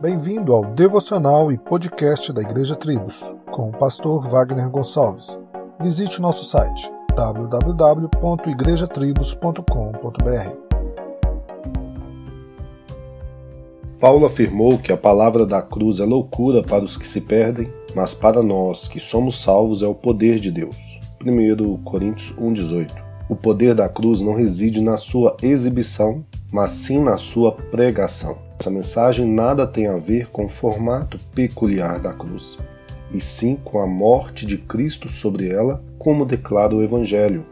Bem-vindo ao devocional e podcast da Igreja Tribos, com o pastor Wagner Gonçalves. Visite o nosso site www.igrejatribos.com.br. Paulo afirmou que a palavra da cruz é loucura para os que se perdem, mas para nós que somos salvos é o poder de Deus. 1 Coríntios 1,18 O poder da cruz não reside na sua exibição, mas sim na sua pregação. Essa mensagem nada tem a ver com o formato peculiar da cruz, e sim com a morte de Cristo sobre ela, como declara o Evangelho,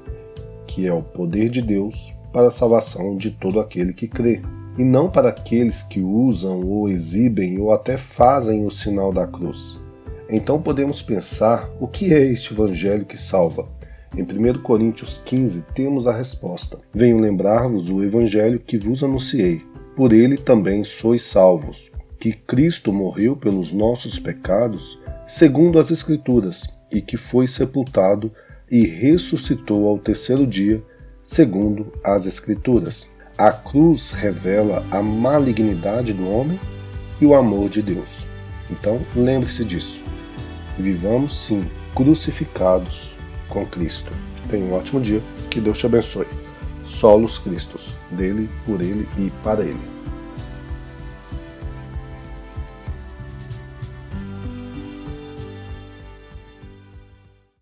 que é o poder de Deus para a salvação de todo aquele que crê, e não para aqueles que usam ou exibem ou até fazem o sinal da cruz. Então podemos pensar o que é este Evangelho que salva. Em 1 Coríntios 15 temos a resposta. Venho lembrar-vos o Evangelho que vos anunciei. Por ele também sois salvos, que Cristo morreu pelos nossos pecados, segundo as Escrituras, e que foi sepultado e ressuscitou ao terceiro dia, segundo as Escrituras. A cruz revela a malignidade do homem e o amor de Deus. Então, lembre-se disso. Vivamos sim crucificados com Cristo. Tenha um ótimo dia, que Deus te abençoe. Solos Cristos, dele, por ele e para ele.